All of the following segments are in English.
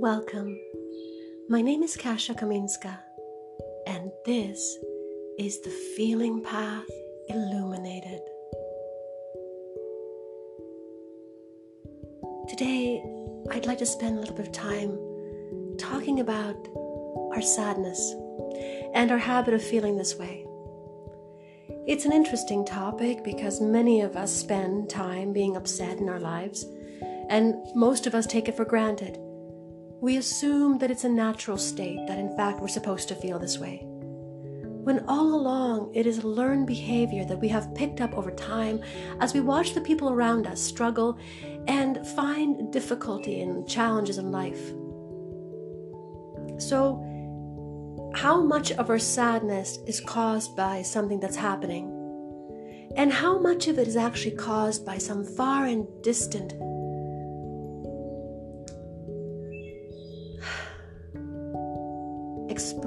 Welcome. My name is Kasia Kaminska, and this is the Feeling Path Illuminated. Today, I'd like to spend a little bit of time talking about our sadness and our habit of feeling this way. It's an interesting topic because many of us spend time being upset in our lives, and most of us take it for granted. We assume that it's a natural state, that in fact we're supposed to feel this way. When all along it is learned behavior that we have picked up over time as we watch the people around us struggle and find difficulty and challenges in life. So, how much of our sadness is caused by something that's happening? And how much of it is actually caused by some far and distant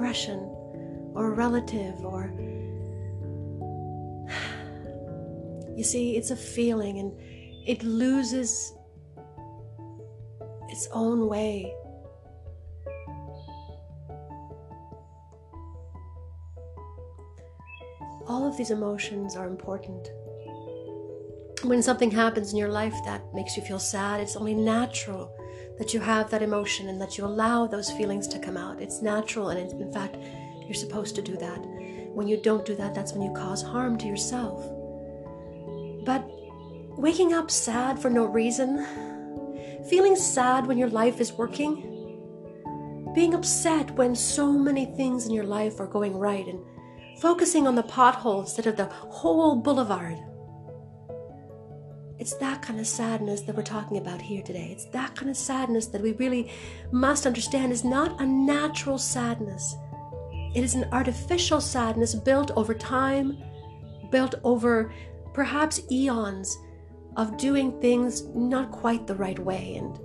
expression or relative or you see it's a feeling and it loses its own way. All of these emotions are important. When something happens in your life that makes you feel sad it's only natural that you have that emotion and that you allow those feelings to come out. It's natural, and it's, in fact, you're supposed to do that. When you don't do that, that's when you cause harm to yourself. But waking up sad for no reason, feeling sad when your life is working, being upset when so many things in your life are going right, and focusing on the pothole instead of the whole boulevard it's that kind of sadness that we're talking about here today. It's that kind of sadness that we really must understand is not a natural sadness. It is an artificial sadness built over time, built over perhaps eons of doing things not quite the right way and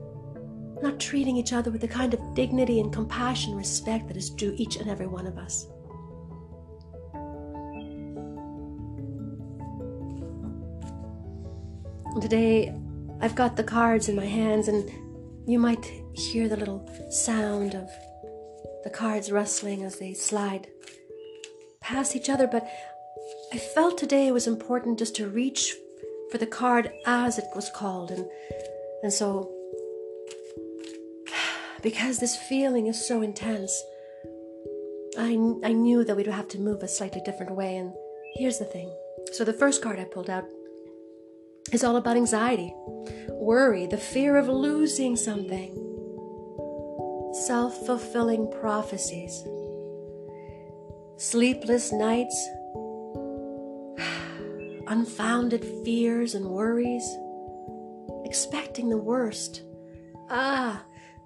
not treating each other with the kind of dignity and compassion and respect that is due each and every one of us. Today, I've got the cards in my hands, and you might hear the little sound of the cards rustling as they slide past each other. But I felt today it was important just to reach for the card as it was called, and and so because this feeling is so intense, I I knew that we'd have to move a slightly different way. And here's the thing. So the first card I pulled out is all about anxiety, worry, the fear of losing something, self fulfilling prophecies, sleepless nights, unfounded fears and worries, expecting the worst. Ah,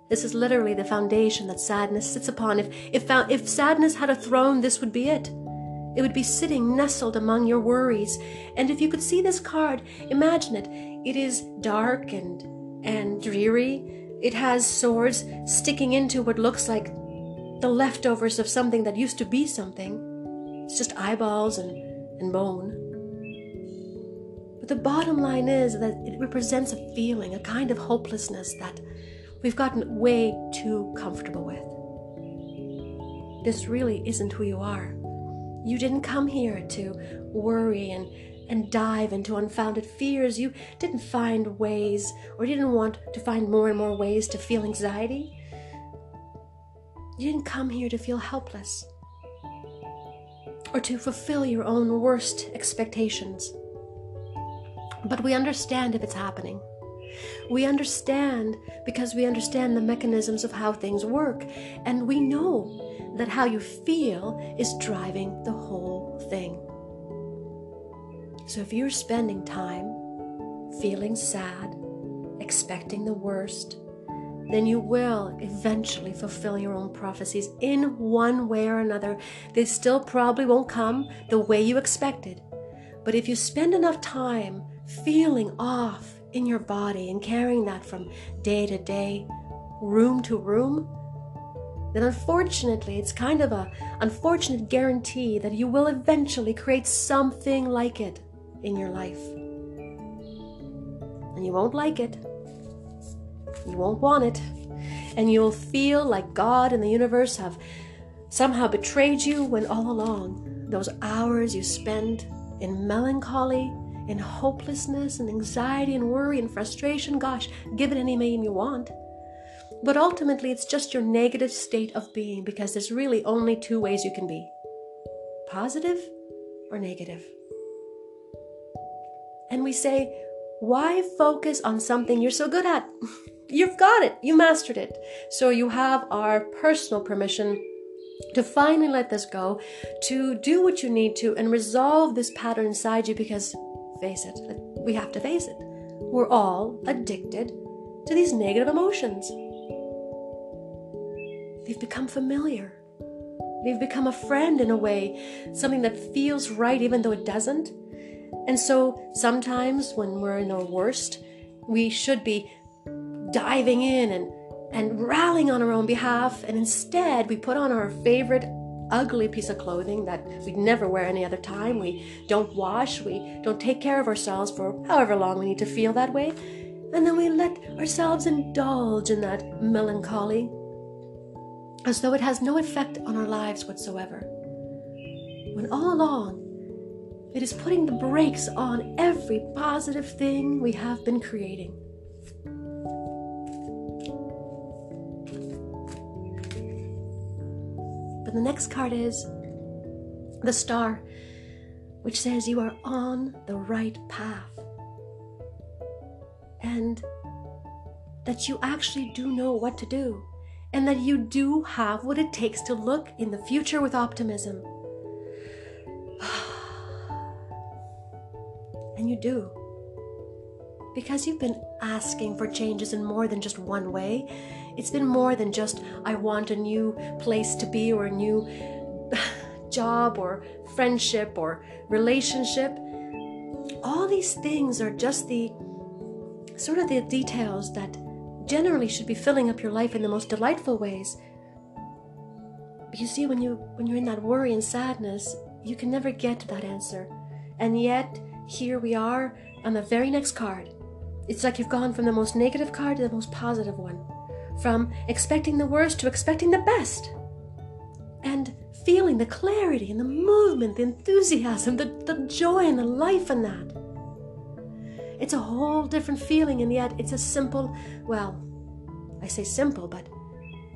this is literally the foundation that sadness sits upon. If, if, if sadness had a throne, this would be it. It would be sitting nestled among your worries. And if you could see this card, imagine it. It is dark and and dreary. It has swords sticking into what looks like the leftovers of something that used to be something. It's just eyeballs and, and bone. But the bottom line is that it represents a feeling, a kind of hopelessness that we've gotten way too comfortable with. This really isn't who you are. You didn't come here to worry and, and dive into unfounded fears. You didn't find ways or didn't want to find more and more ways to feel anxiety. You didn't come here to feel helpless or to fulfill your own worst expectations. But we understand if it's happening. We understand because we understand the mechanisms of how things work, and we know that how you feel is driving the whole thing. So if you're spending time feeling sad, expecting the worst, then you will eventually fulfill your own prophecies in one way or another. They still probably won't come the way you expected. But if you spend enough time feeling off in your body and carrying that from day to day, room to room, then unfortunately it's kind of a unfortunate guarantee that you will eventually create something like it in your life. And you won't like it. You won't want it. and you'll feel like God and the universe have somehow betrayed you when all along those hours you spend in melancholy, in hopelessness and anxiety and worry and frustration, gosh, give it any name you want. But ultimately, it's just your negative state of being because there's really only two ways you can be positive or negative. And we say, why focus on something you're so good at? You've got it, you mastered it. So you have our personal permission to finally let this go, to do what you need to, and resolve this pattern inside you because, face it, we have to face it. We're all addicted to these negative emotions. They've become familiar. They've become a friend in a way, something that feels right even though it doesn't. And so sometimes when we're in our worst, we should be diving in and, and rallying on our own behalf. And instead, we put on our favorite ugly piece of clothing that we'd never wear any other time. We don't wash, we don't take care of ourselves for however long we need to feel that way. And then we let ourselves indulge in that melancholy as though it has no effect on our lives whatsoever. When all along, it is putting the brakes on every positive thing we have been creating. But the next card is the star, which says you are on the right path. And that you actually do know what to do and that you do have what it takes to look in the future with optimism. and you do. Because you've been asking for changes in more than just one way. It's been more than just, I want a new place to be or a new job or friendship or relationship. All these things are just the sort of the details that generally should be filling up your life in the most delightful ways. But you see, when you when you're in that worry and sadness, you can never get to that answer. And yet, here we are on the very next card. It's like you've gone from the most negative card to the most positive one. From expecting the worst to expecting the best. And feeling the clarity and the movement, the enthusiasm, the, the joy and the life in that. It's a whole different feeling, and yet it's a simple, well, I say simple, but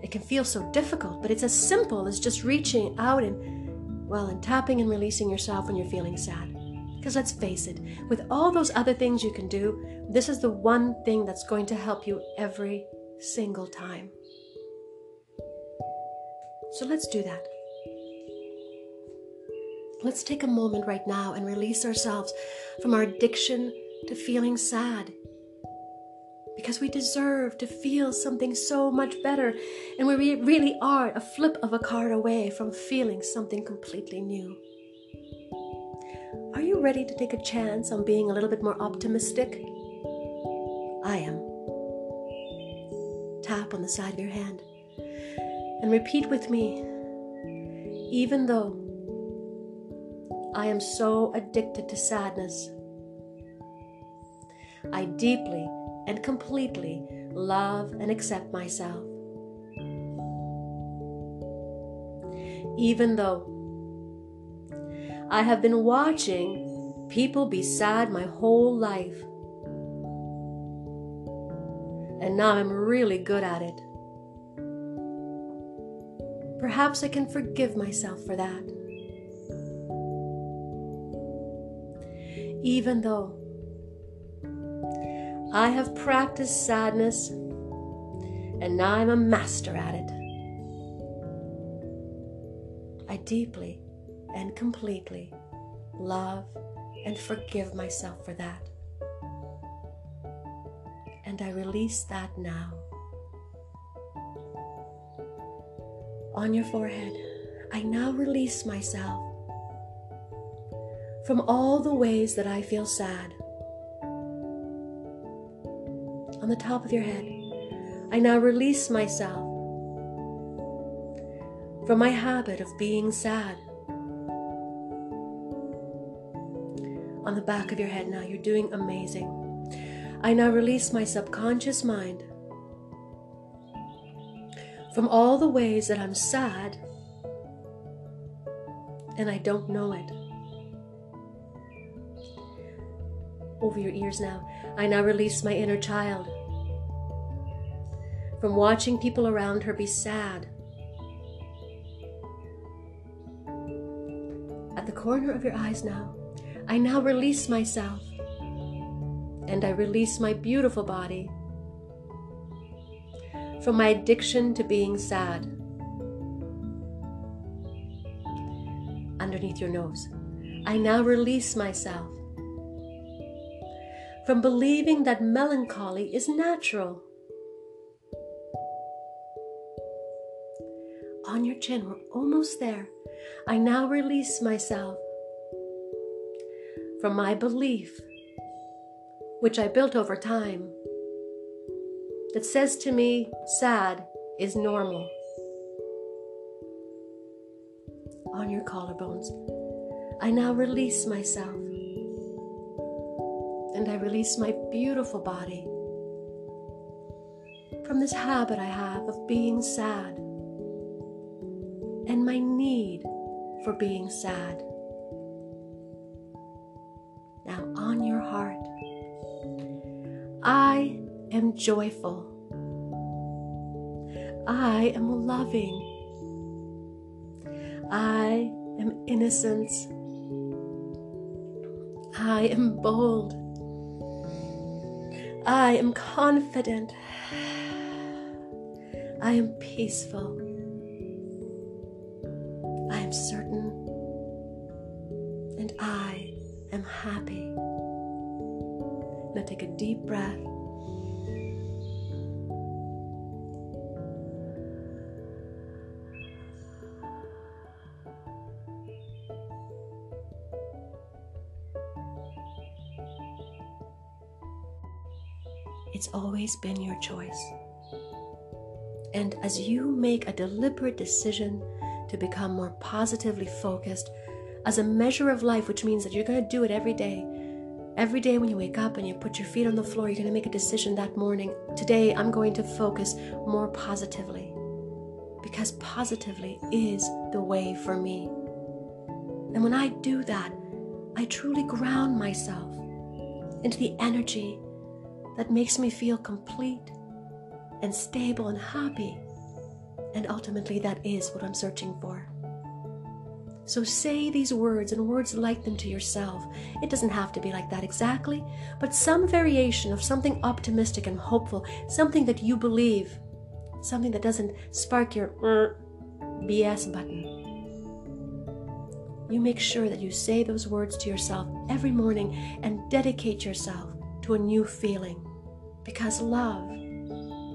it can feel so difficult, but it's as simple as just reaching out and, well, and tapping and releasing yourself when you're feeling sad. Because let's face it, with all those other things you can do, this is the one thing that's going to help you every single time. So let's do that. Let's take a moment right now and release ourselves from our addiction to feeling sad. Because we deserve to feel something so much better, and we really are a flip of a card away from feeling something completely new. Are you ready to take a chance on being a little bit more optimistic? I am. Tap on the side of your hand and repeat with me even though I am so addicted to sadness I deeply and completely love and accept myself. Even though I have been watching people be sad my whole life, and now I'm really good at it. Perhaps I can forgive myself for that. Even though I have practiced sadness, and now I'm a master at it. I deeply and completely love and forgive myself for that. And I release that now. On your forehead, I now release myself from all the ways that I feel sad on the top of your head. I now release myself from my habit of being sad. On the back of your head now, you're doing amazing. I now release my subconscious mind from all the ways that I'm sad and I don't know it. Over your ears now. I now release my inner child from watching people around her be sad. At the corner of your eyes now, I now release myself and I release my beautiful body from my addiction to being sad. Underneath your nose, I now release myself from believing that melancholy is natural. Your chin, we're almost there. I now release myself from my belief, which I built over time, that says to me, sad is normal. On your collarbones, I now release myself and I release my beautiful body from this habit I have of being sad and my need for being sad. Now, on your heart, I am joyful. I am loving. I am innocent. I am bold. I am confident. I am peaceful. Certain. And I am happy. Now take a deep breath. It's always been your choice. And as you make a deliberate decision to become more positively focused as a measure of life, which means that you're going to do it every day. Every day when you wake up and you put your feet on the floor, you're going to make a decision that morning. Today, I'm going to focus more positively because positively is the way for me. And when I do that, I truly ground myself into the energy that makes me feel complete and stable and happy. And ultimately, that is what I'm searching for. So say these words and words like them to yourself. It doesn't have to be like that exactly, but some variation of something optimistic and hopeful, something that you believe, something that doesn't spark your er, BS button. You make sure that you say those words to yourself every morning and dedicate yourself to a new feeling because love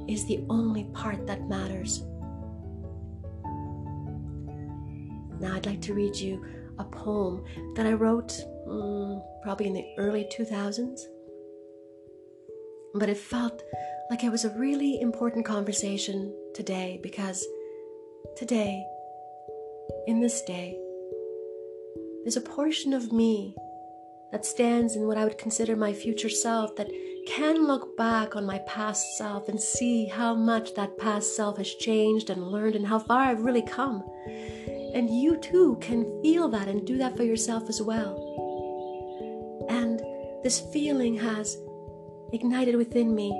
is the only part that matters. Now, I'd like to read you a poem that I wrote um, probably in the early 2000s. But it felt like it was a really important conversation today because today, in this day, there's a portion of me that stands in what I would consider my future self that can look back on my past self and see how much that past self has changed and learned and how far I've really come. And you too can feel that and do that for yourself as well. And this feeling has ignited within me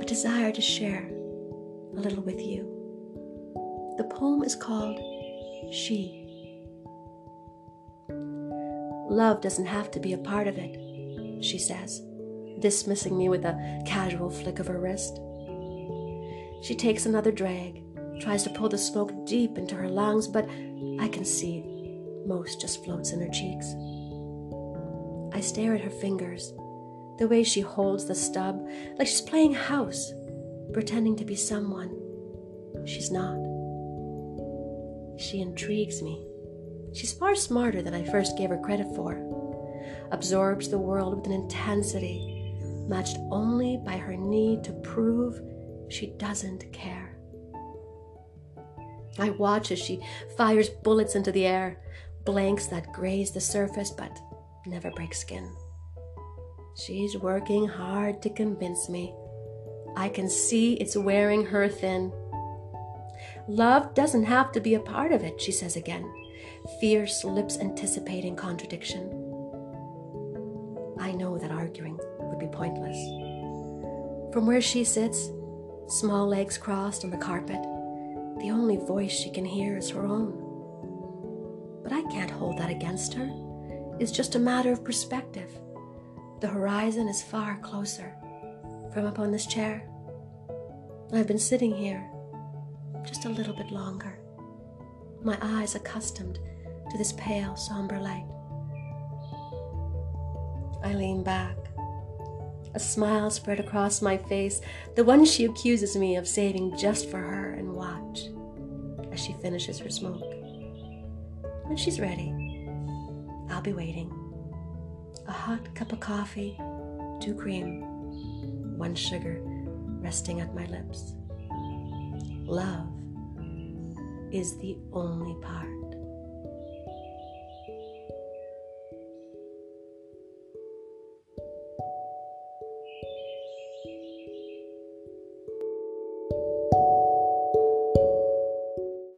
a desire to share a little with you. The poem is called She. Love doesn't have to be a part of it, she says, dismissing me with a casual flick of her wrist. She takes another drag tries to pull the smoke deep into her lungs, but I can see most just floats in her cheeks. I stare at her fingers, the way she holds the stub, like she's playing house, pretending to be someone she's not. She intrigues me. She's far smarter than I first gave her credit for, absorbs the world with an intensity matched only by her need to prove she doesn't care. I watch as she fires bullets into the air, blanks that graze the surface but never break skin. She's working hard to convince me. I can see it's wearing her thin. Love doesn't have to be a part of it, she says again, fierce lips anticipating contradiction. I know that arguing would be pointless. From where she sits, small legs crossed on the carpet, the only voice she can hear is her own. But I can't hold that against her. It's just a matter of perspective. The horizon is far closer from upon this chair. I've been sitting here just a little bit longer, my eyes accustomed to this pale, somber light. I lean back, a smile spread across my face, the one she accuses me of saving just for her, and watch as she finishes her smoke. When she's ready, I'll be waiting. A hot cup of coffee, two cream, one sugar resting at my lips. Love is the only part